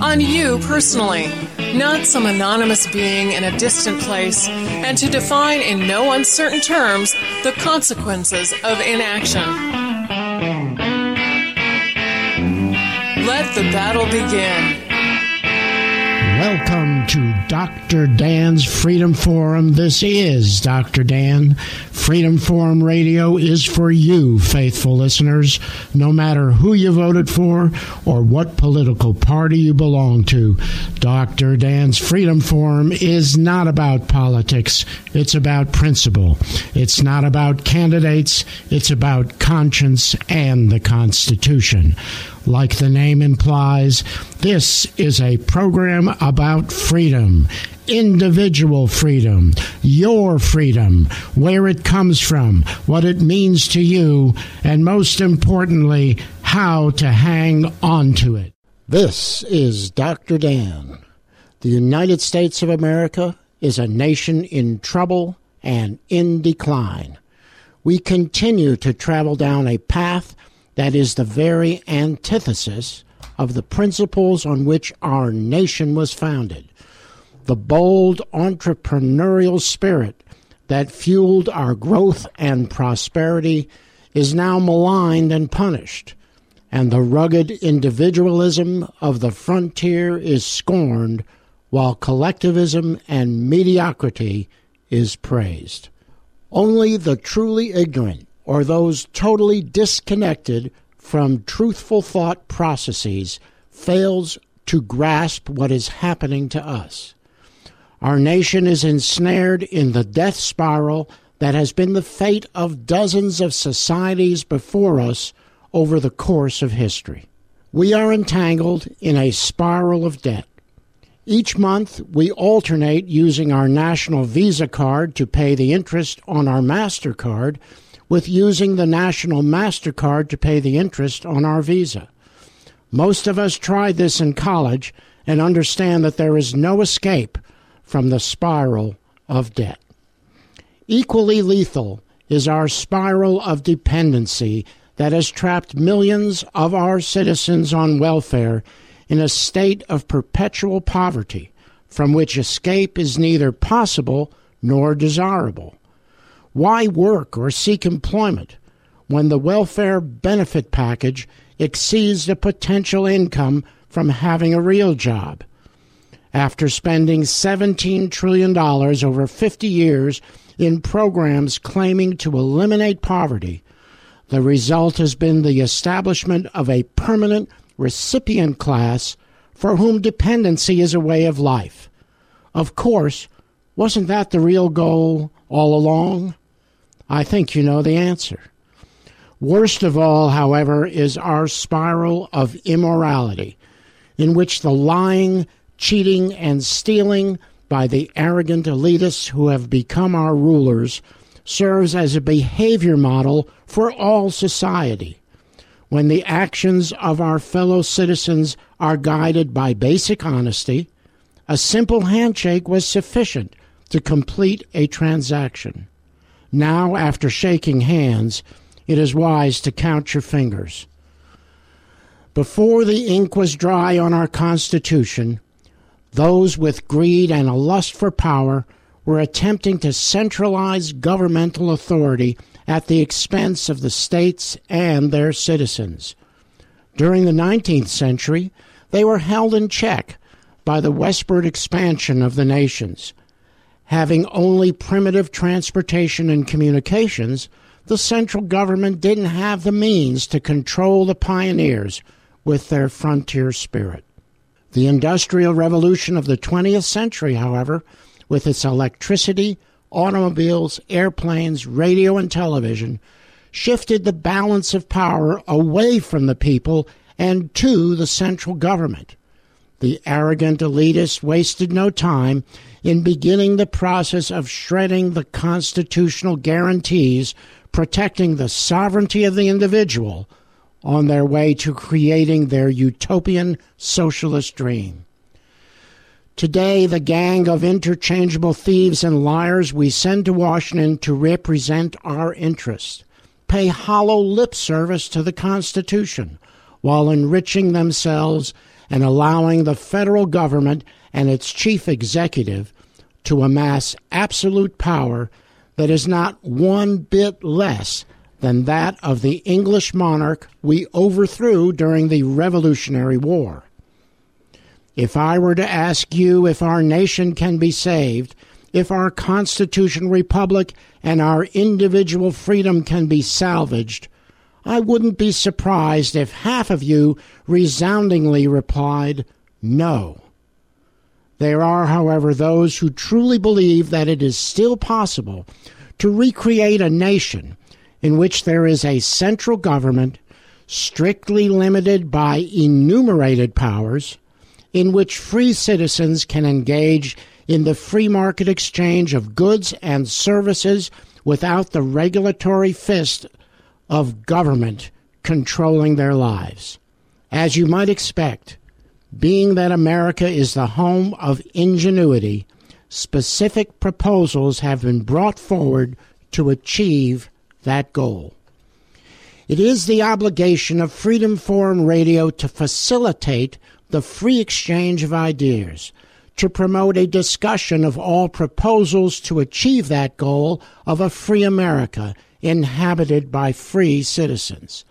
on you personally not some anonymous being in a distant place, and to define in no uncertain terms the consequences of inaction. Let the battle begin. Welcome to Dr. Dan's Freedom Forum. This is Dr. Dan. Freedom Forum Radio is for you, faithful listeners, no matter who you voted for or what political party you belong to. Dr. Dan's Freedom Forum is not about politics, it's about principle. It's not about candidates, it's about conscience and the Constitution. Like the name implies, this is a program about freedom, individual freedom, your freedom, where it comes from, what it means to you, and most importantly, how to hang on to it. This is Dr. Dan. The United States of America is a nation in trouble and in decline. We continue to travel down a path that is the very antithesis of the principles on which our nation was founded. The bold entrepreneurial spirit that fueled our growth and prosperity is now maligned and punished, and the rugged individualism of the frontier is scorned while collectivism and mediocrity is praised. Only the truly ignorant or those totally disconnected from truthful thought processes fails to grasp what is happening to us. Our nation is ensnared in the death spiral that has been the fate of dozens of societies before us over the course of history. We are entangled in a spiral of debt. Each month, we alternate using our national Visa card to pay the interest on our MasterCard with using the National MasterCard to pay the interest on our Visa. Most of us tried this in college and understand that there is no escape from the spiral of debt. Equally lethal is our spiral of dependency that has trapped millions of our citizens on welfare in a state of perpetual poverty from which escape is neither possible nor desirable. Why work or seek employment when the welfare benefit package exceeds the potential income from having a real job? After spending $17 trillion over 50 years in programs claiming to eliminate poverty, the result has been the establishment of a permanent recipient class for whom dependency is a way of life. Of course, wasn't that the real goal all along? I think you know the answer. Worst of all, however, is our spiral of immorality, in which the lying, cheating, and stealing by the arrogant elitists who have become our rulers serves as a behavior model for all society. When the actions of our fellow citizens are guided by basic honesty, a simple handshake was sufficient to complete a transaction. Now, after shaking hands, it is wise to count your fingers. Before the ink was dry on our Constitution, those with greed and a lust for power were attempting to centralize governmental authority at the expense of the states and their citizens. During the 19th century, they were held in check by the westward expansion of the nations. Having only primitive transportation and communications, the central government didn't have the means to control the pioneers with their frontier spirit. The Industrial Revolution of the 20th century, however, with its electricity, automobiles, airplanes, radio, and television, shifted the balance of power away from the people and to the central government. The arrogant elitists wasted no time in beginning the process of shredding the constitutional guarantees protecting the sovereignty of the individual on their way to creating their utopian socialist dream. Today, the gang of interchangeable thieves and liars we send to Washington to represent our interests pay hollow lip service to the Constitution while enriching themselves and allowing the federal government and its chief executive to amass absolute power that is not one bit less than that of the English monarch we overthrew during the Revolutionary War. If I were to ask you if our nation can be saved, if our constitutional republic and our individual freedom can be salvaged, I wouldn't be surprised if half of you resoundingly replied, no. There are, however, those who truly believe that it is still possible to recreate a nation in which there is a central government strictly limited by enumerated powers, in which free citizens can engage in the free market exchange of goods and services without the regulatory fist of government controlling their lives. As you might expect, being that America is the home of ingenuity, specific proposals have been brought forward to achieve that goal. It is the obligation of Freedom Forum Radio to facilitate the free exchange of ideas, to promote a discussion of all proposals to achieve that goal of a free America inhabited by free citizens.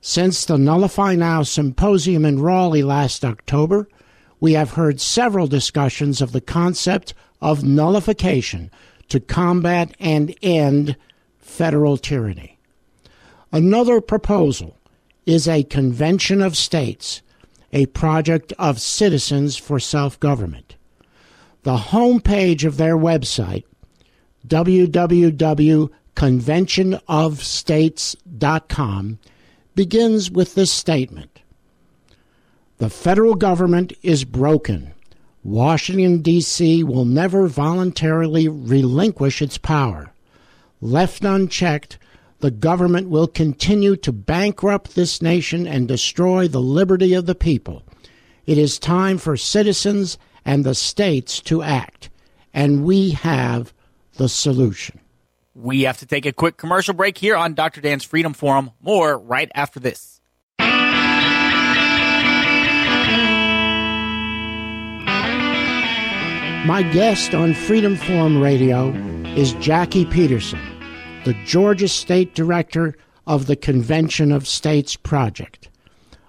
Since the Nullify Now symposium in Raleigh last October, we have heard several discussions of the concept of nullification to combat and end federal tyranny. Another proposal is a convention of states, a project of citizens for self government. The homepage of their website, www.conventionofstates.com, begins with this statement The federal government is broken. Washington, D.C. will never voluntarily relinquish its power. Left unchecked, the government will continue to bankrupt this nation and destroy the liberty of the people. It is time for citizens and the states to act, and we have the solution. We have to take a quick commercial break here on Dr. Dan's Freedom Forum. More right after this. My guest on Freedom Forum Radio is Jackie Peterson, the Georgia State Director of the Convention of States Project.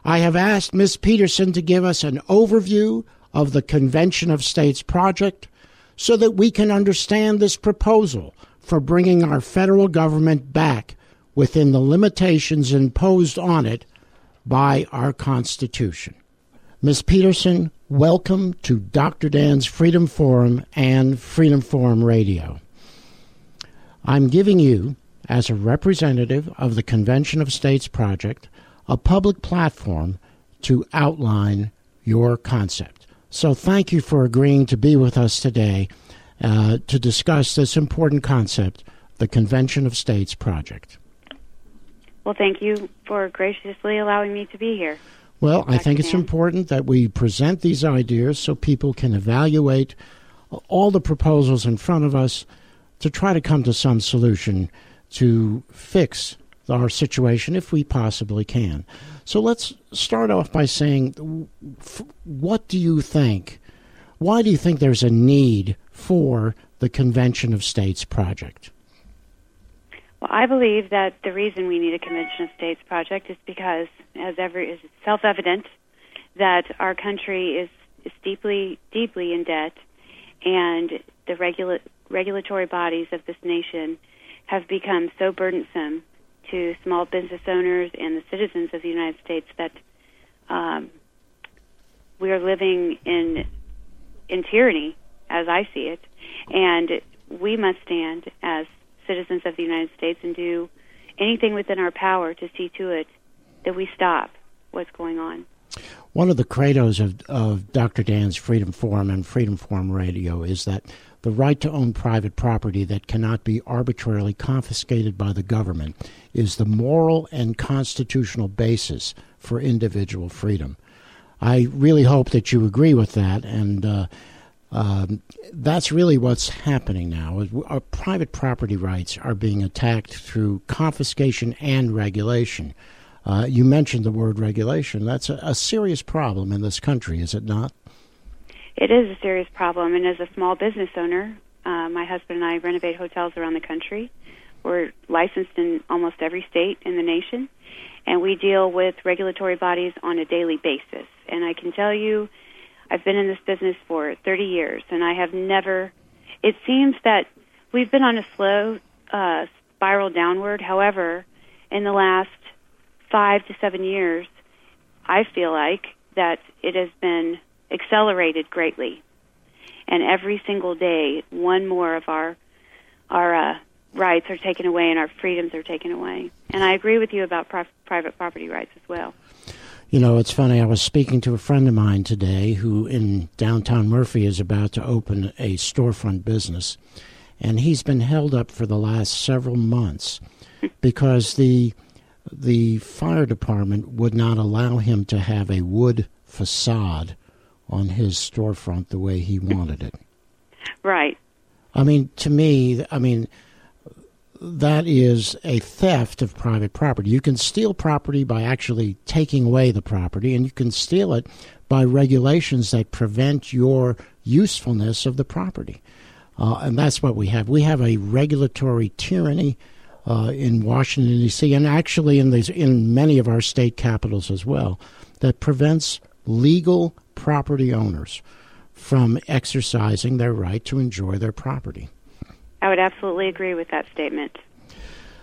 I have asked Ms. Peterson to give us an overview of the Convention of States Project so that we can understand this proposal for bringing our federal government back within the limitations imposed on it by our Constitution. Ms. Peterson, welcome to Dr. Dan's Freedom Forum and Freedom Forum Radio. I'm giving you, as a representative of the Convention of States Project, a public platform to outline your concept. So thank you for agreeing to be with us today uh, to discuss this important concept, the Convention of States Project. Well, thank you for graciously allowing me to be here. Well, Dr. I think it's important that we present these ideas so people can evaluate all the proposals in front of us to try to come to some solution to fix our situation if we possibly can. So let's start off by saying what do you think? Why do you think there's a need for the Convention of States project? Well, I believe that the reason we need a Convention of States project is because, as ever is self-evident, that our country is, is deeply, deeply in debt, and the regula- regulatory bodies of this nation have become so burdensome to small business owners and the citizens of the United States that um, we are living in in tyranny, as I see it, and we must stand as citizens of the United States and do anything within our power to see to it that we stop what's going on. One of the credos of, of Dr. Dan's Freedom Forum and Freedom Forum Radio is that the right to own private property that cannot be arbitrarily confiscated by the government is the moral and constitutional basis for individual freedom. I really hope that you agree with that, and uh, um, that's really what's happening now. Our private property rights are being attacked through confiscation and regulation. Uh, you mentioned the word regulation. That's a, a, serious problem in this country, is it not? It is a serious problem. And as a small business owner, uh, my husband and I renovate hotels around the country. We're licensed in almost every state in the nation, and we deal with regulatory bodies on a daily basis. And I can tell you, I've been in this business for 30 years, and I have never. It seems that we've been on a slow uh, spiral downward. However, in the last five to seven years, I feel like that it has been accelerated greatly, and every single day, one more of our our uh, rights are taken away and our freedoms are taken away. And I agree with you about pri- private property rights as well. You know, it's funny. I was speaking to a friend of mine today who in downtown Murphy is about to open a storefront business. And he's been held up for the last several months because the the fire department would not allow him to have a wood facade on his storefront the way he wanted it. Right. I mean, to me, I mean, that is a theft of private property. You can steal property by actually taking away the property, and you can steal it by regulations that prevent your usefulness of the property. Uh, and that's what we have. We have a regulatory tyranny uh, in Washington D.C. and actually in these in many of our state capitals as well that prevents legal property owners from exercising their right to enjoy their property. I would absolutely agree with that statement.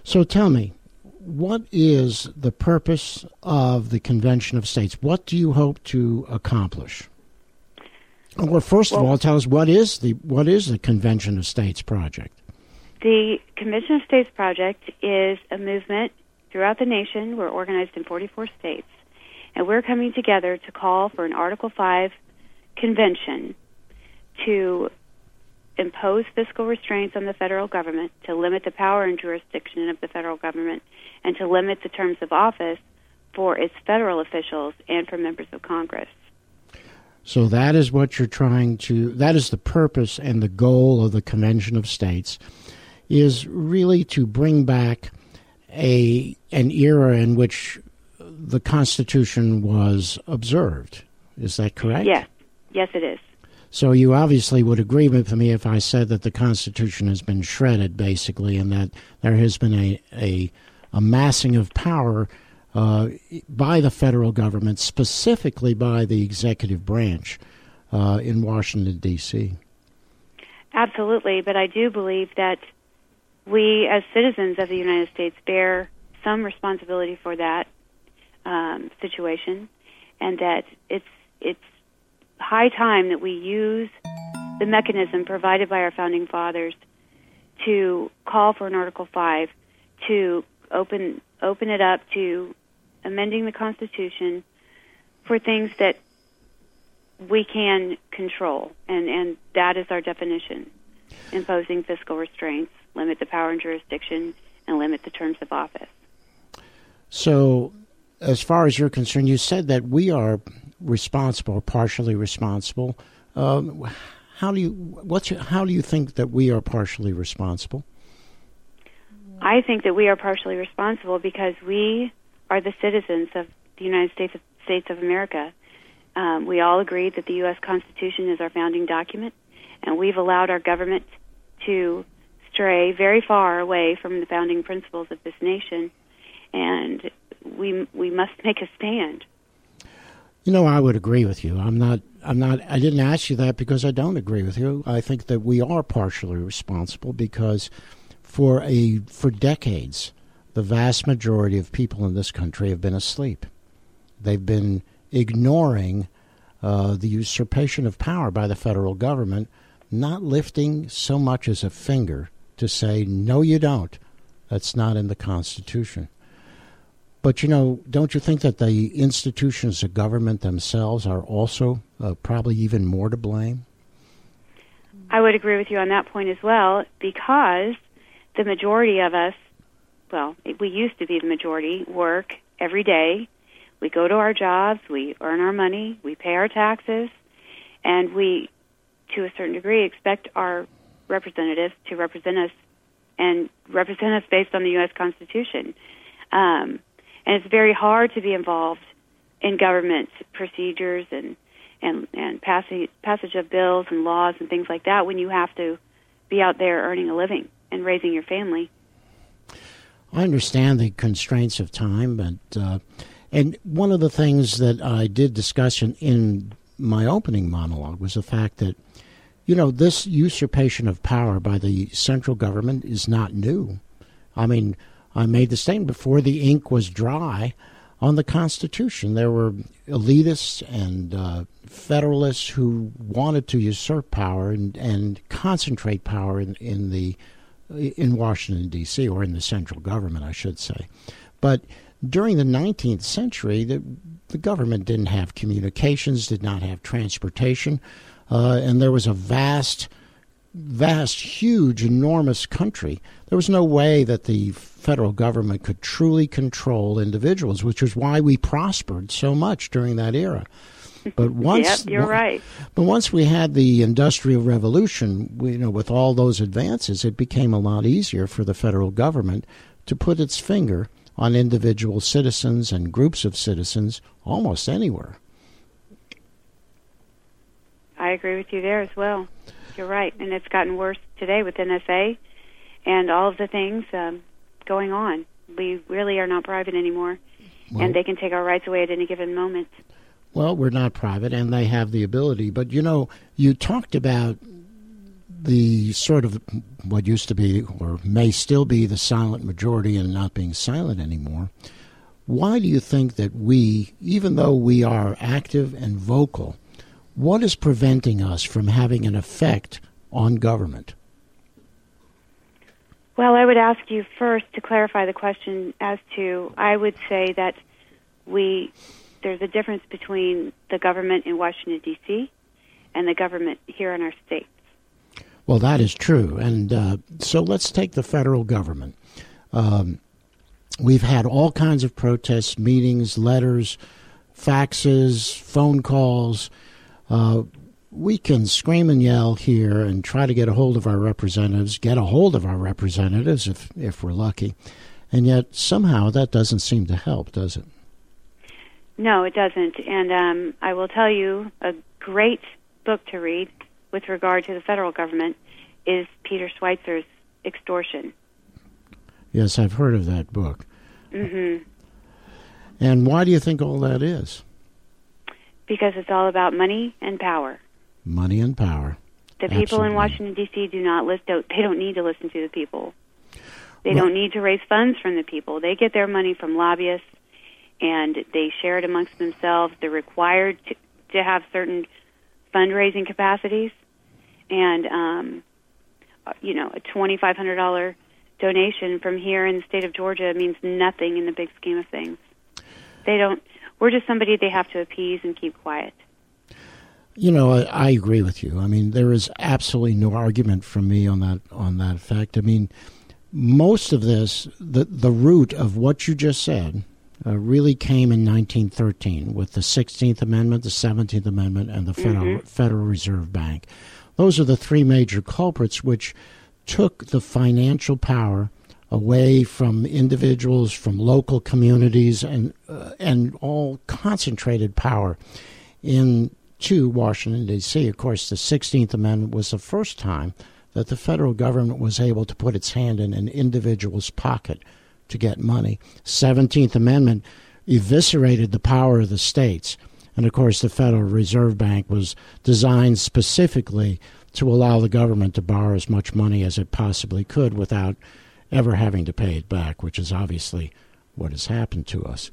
So tell me, what is the purpose of the Convention of States? What do you hope to accomplish? Well, first well, of all, tell us what is the what is the Convention of States project? The Convention of States project is a movement throughout the nation. We're organized in 44 states, and we're coming together to call for an Article 5 convention to impose fiscal restraints on the federal government, to limit the power and jurisdiction of the federal government, and to limit the terms of office for its federal officials and for members of Congress. So that is what you're trying to that is the purpose and the goal of the Convention of States is really to bring back a an era in which the Constitution was observed. Is that correct? Yes. Yes it is. So you obviously would agree with me if I said that the Constitution has been shredded, basically, and that there has been a, a amassing of power uh, by the federal government, specifically by the executive branch uh, in Washington, D.C. Absolutely, but I do believe that we, as citizens of the United States, bear some responsibility for that um, situation, and that it's it's high time that we use the mechanism provided by our founding fathers to call for an Article 5 to open open it up to amending the Constitution for things that we can control, and, and that is our definition imposing fiscal restraints, limit the power and jurisdiction, and limit the terms of office. So, as far as you're concerned, you said that we are responsible, or partially responsible. Um, how do you what's your, how do you think that we are partially responsible? I think that we are partially responsible because we are the citizens of the United States of, States of America. Um, we all agree that the U.S. Constitution is our founding document, and we've allowed our government to stray very far away from the founding principles of this nation, and we we must make a stand. You know, I would agree with you. I'm not. I'm not. I didn't ask you that because I don't agree with you. I think that we are partially responsible because for a for decades, the vast majority of people in this country have been asleep. They've been ignoring uh, the usurpation of power by the federal government, not lifting so much as a finger to say, no, you don't. That's not in the Constitution. But you know, don't you think that the institutions of government themselves are also uh, probably even more to blame? I would agree with you on that point as well, because the majority of us, well, we used to be the majority, work every day. We go to our jobs, we earn our money, we pay our taxes, and we, to a certain degree, expect our representatives to represent us and represent us based on the U.S. Constitution. Um, and it's very hard to be involved in government procedures and and and passing passage of bills and laws and things like that when you have to be out there earning a living and raising your family. I understand the constraints of time, but uh, and one of the things that I did discuss in, in my opening monologue was the fact that you know this usurpation of power by the central government is not new. I mean, I made the statement before the ink was dry on the Constitution. There were elitists and uh, federalists who wanted to usurp power and, and concentrate power in, in the in Washington D.C. or in the central government, I should say. But during the 19th century, the, the government didn't have communications, did not have transportation, uh, and there was a vast vast, huge, enormous country, there was no way that the federal government could truly control individuals, which is why we prospered so much during that era. But once yep, you're right. But once we had the industrial revolution, we, you know, with all those advances, it became a lot easier for the federal government to put its finger on individual citizens and groups of citizens almost anywhere. I agree with you there as well you're right, and it's gotten worse today with NSA and all of the things um, going on. We really are not private anymore, well, and they can take our rights away at any given moment. Well, we're not private, and they have the ability. But you know, you talked about the sort of what used to be or may still be the silent majority and not being silent anymore. Why do you think that we, even though we are active and vocal, what is preventing us from having an effect on government? Well, I would ask you first to clarify the question as to I would say that we there's a difference between the government in Washington D.C. and the government here in our states. Well, that is true, and uh, so let's take the federal government. Um, we've had all kinds of protests, meetings, letters, faxes, phone calls uh, we can scream and yell here and try to get a hold of our representatives, get a hold of our representatives if, if we're lucky. And yet, somehow, that doesn't seem to help, does it? No, it doesn't. And um, I will tell you a great book to read with regard to the federal government is Peter Schweizer's Extortion. Yes, I've heard of that book. Mm-hmm. And why do you think all that is? Because it's all about money and power. Money and power. The people Absolutely. in Washington D.C. do not list. They don't need to listen to the people. They well, don't need to raise funds from the people. They get their money from lobbyists, and they share it amongst themselves. They're required to, to have certain fundraising capacities, and um, you know, a twenty five hundred dollar donation from here in the state of Georgia means nothing in the big scheme of things. They don't we're just somebody they have to appease and keep quiet. You know, I, I, agree with you. I mean, there is absolutely no argument from me on that on that fact. I mean, most of this, the the root of what you just said, uh, really came in 1913 with the 16th Amendment, the 17th Amendment, and the Federal mm-hmm. Federal Reserve Bank. Those are the three major culprits which took the financial power away from individuals, from local communities, and uh, and all concentrated power into Washington D.C. Of course, the Sixteenth Amendment was the first time that the federal government was able to put its hand in an individual's pocket to get money. Seventeenth Amendment eviscerated the power of the states. And of course, the Federal Reserve Bank was designed specifically to allow the government to borrow as much money as it possibly could without ever having to pay it back, which is obviously what has happened to us.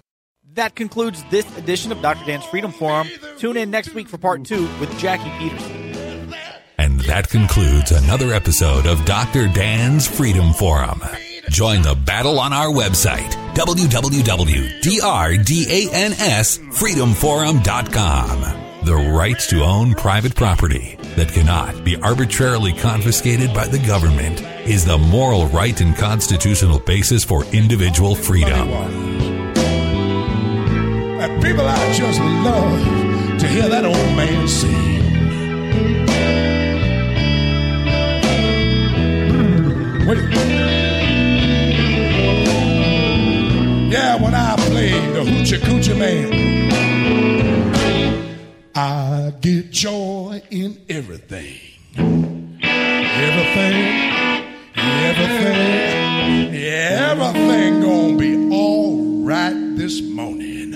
That concludes this edition of Dr. Dan's Freedom Forum. Tune in next week for part two with Jackie Peterson. And that concludes another episode of Dr. Dan's Freedom Forum. Join the battle on our website, www.drdansfreedomforum.com. The rights to own private property that cannot be arbitrarily confiscated by the government is the moral right and constitutional basis for individual freedom. And people, I just love to hear that old man sing. Hmm, wait. Yeah, when I play the Hoochie Coochie Man, I get joy in everything. Everything, everything, everything gonna be all right this morning.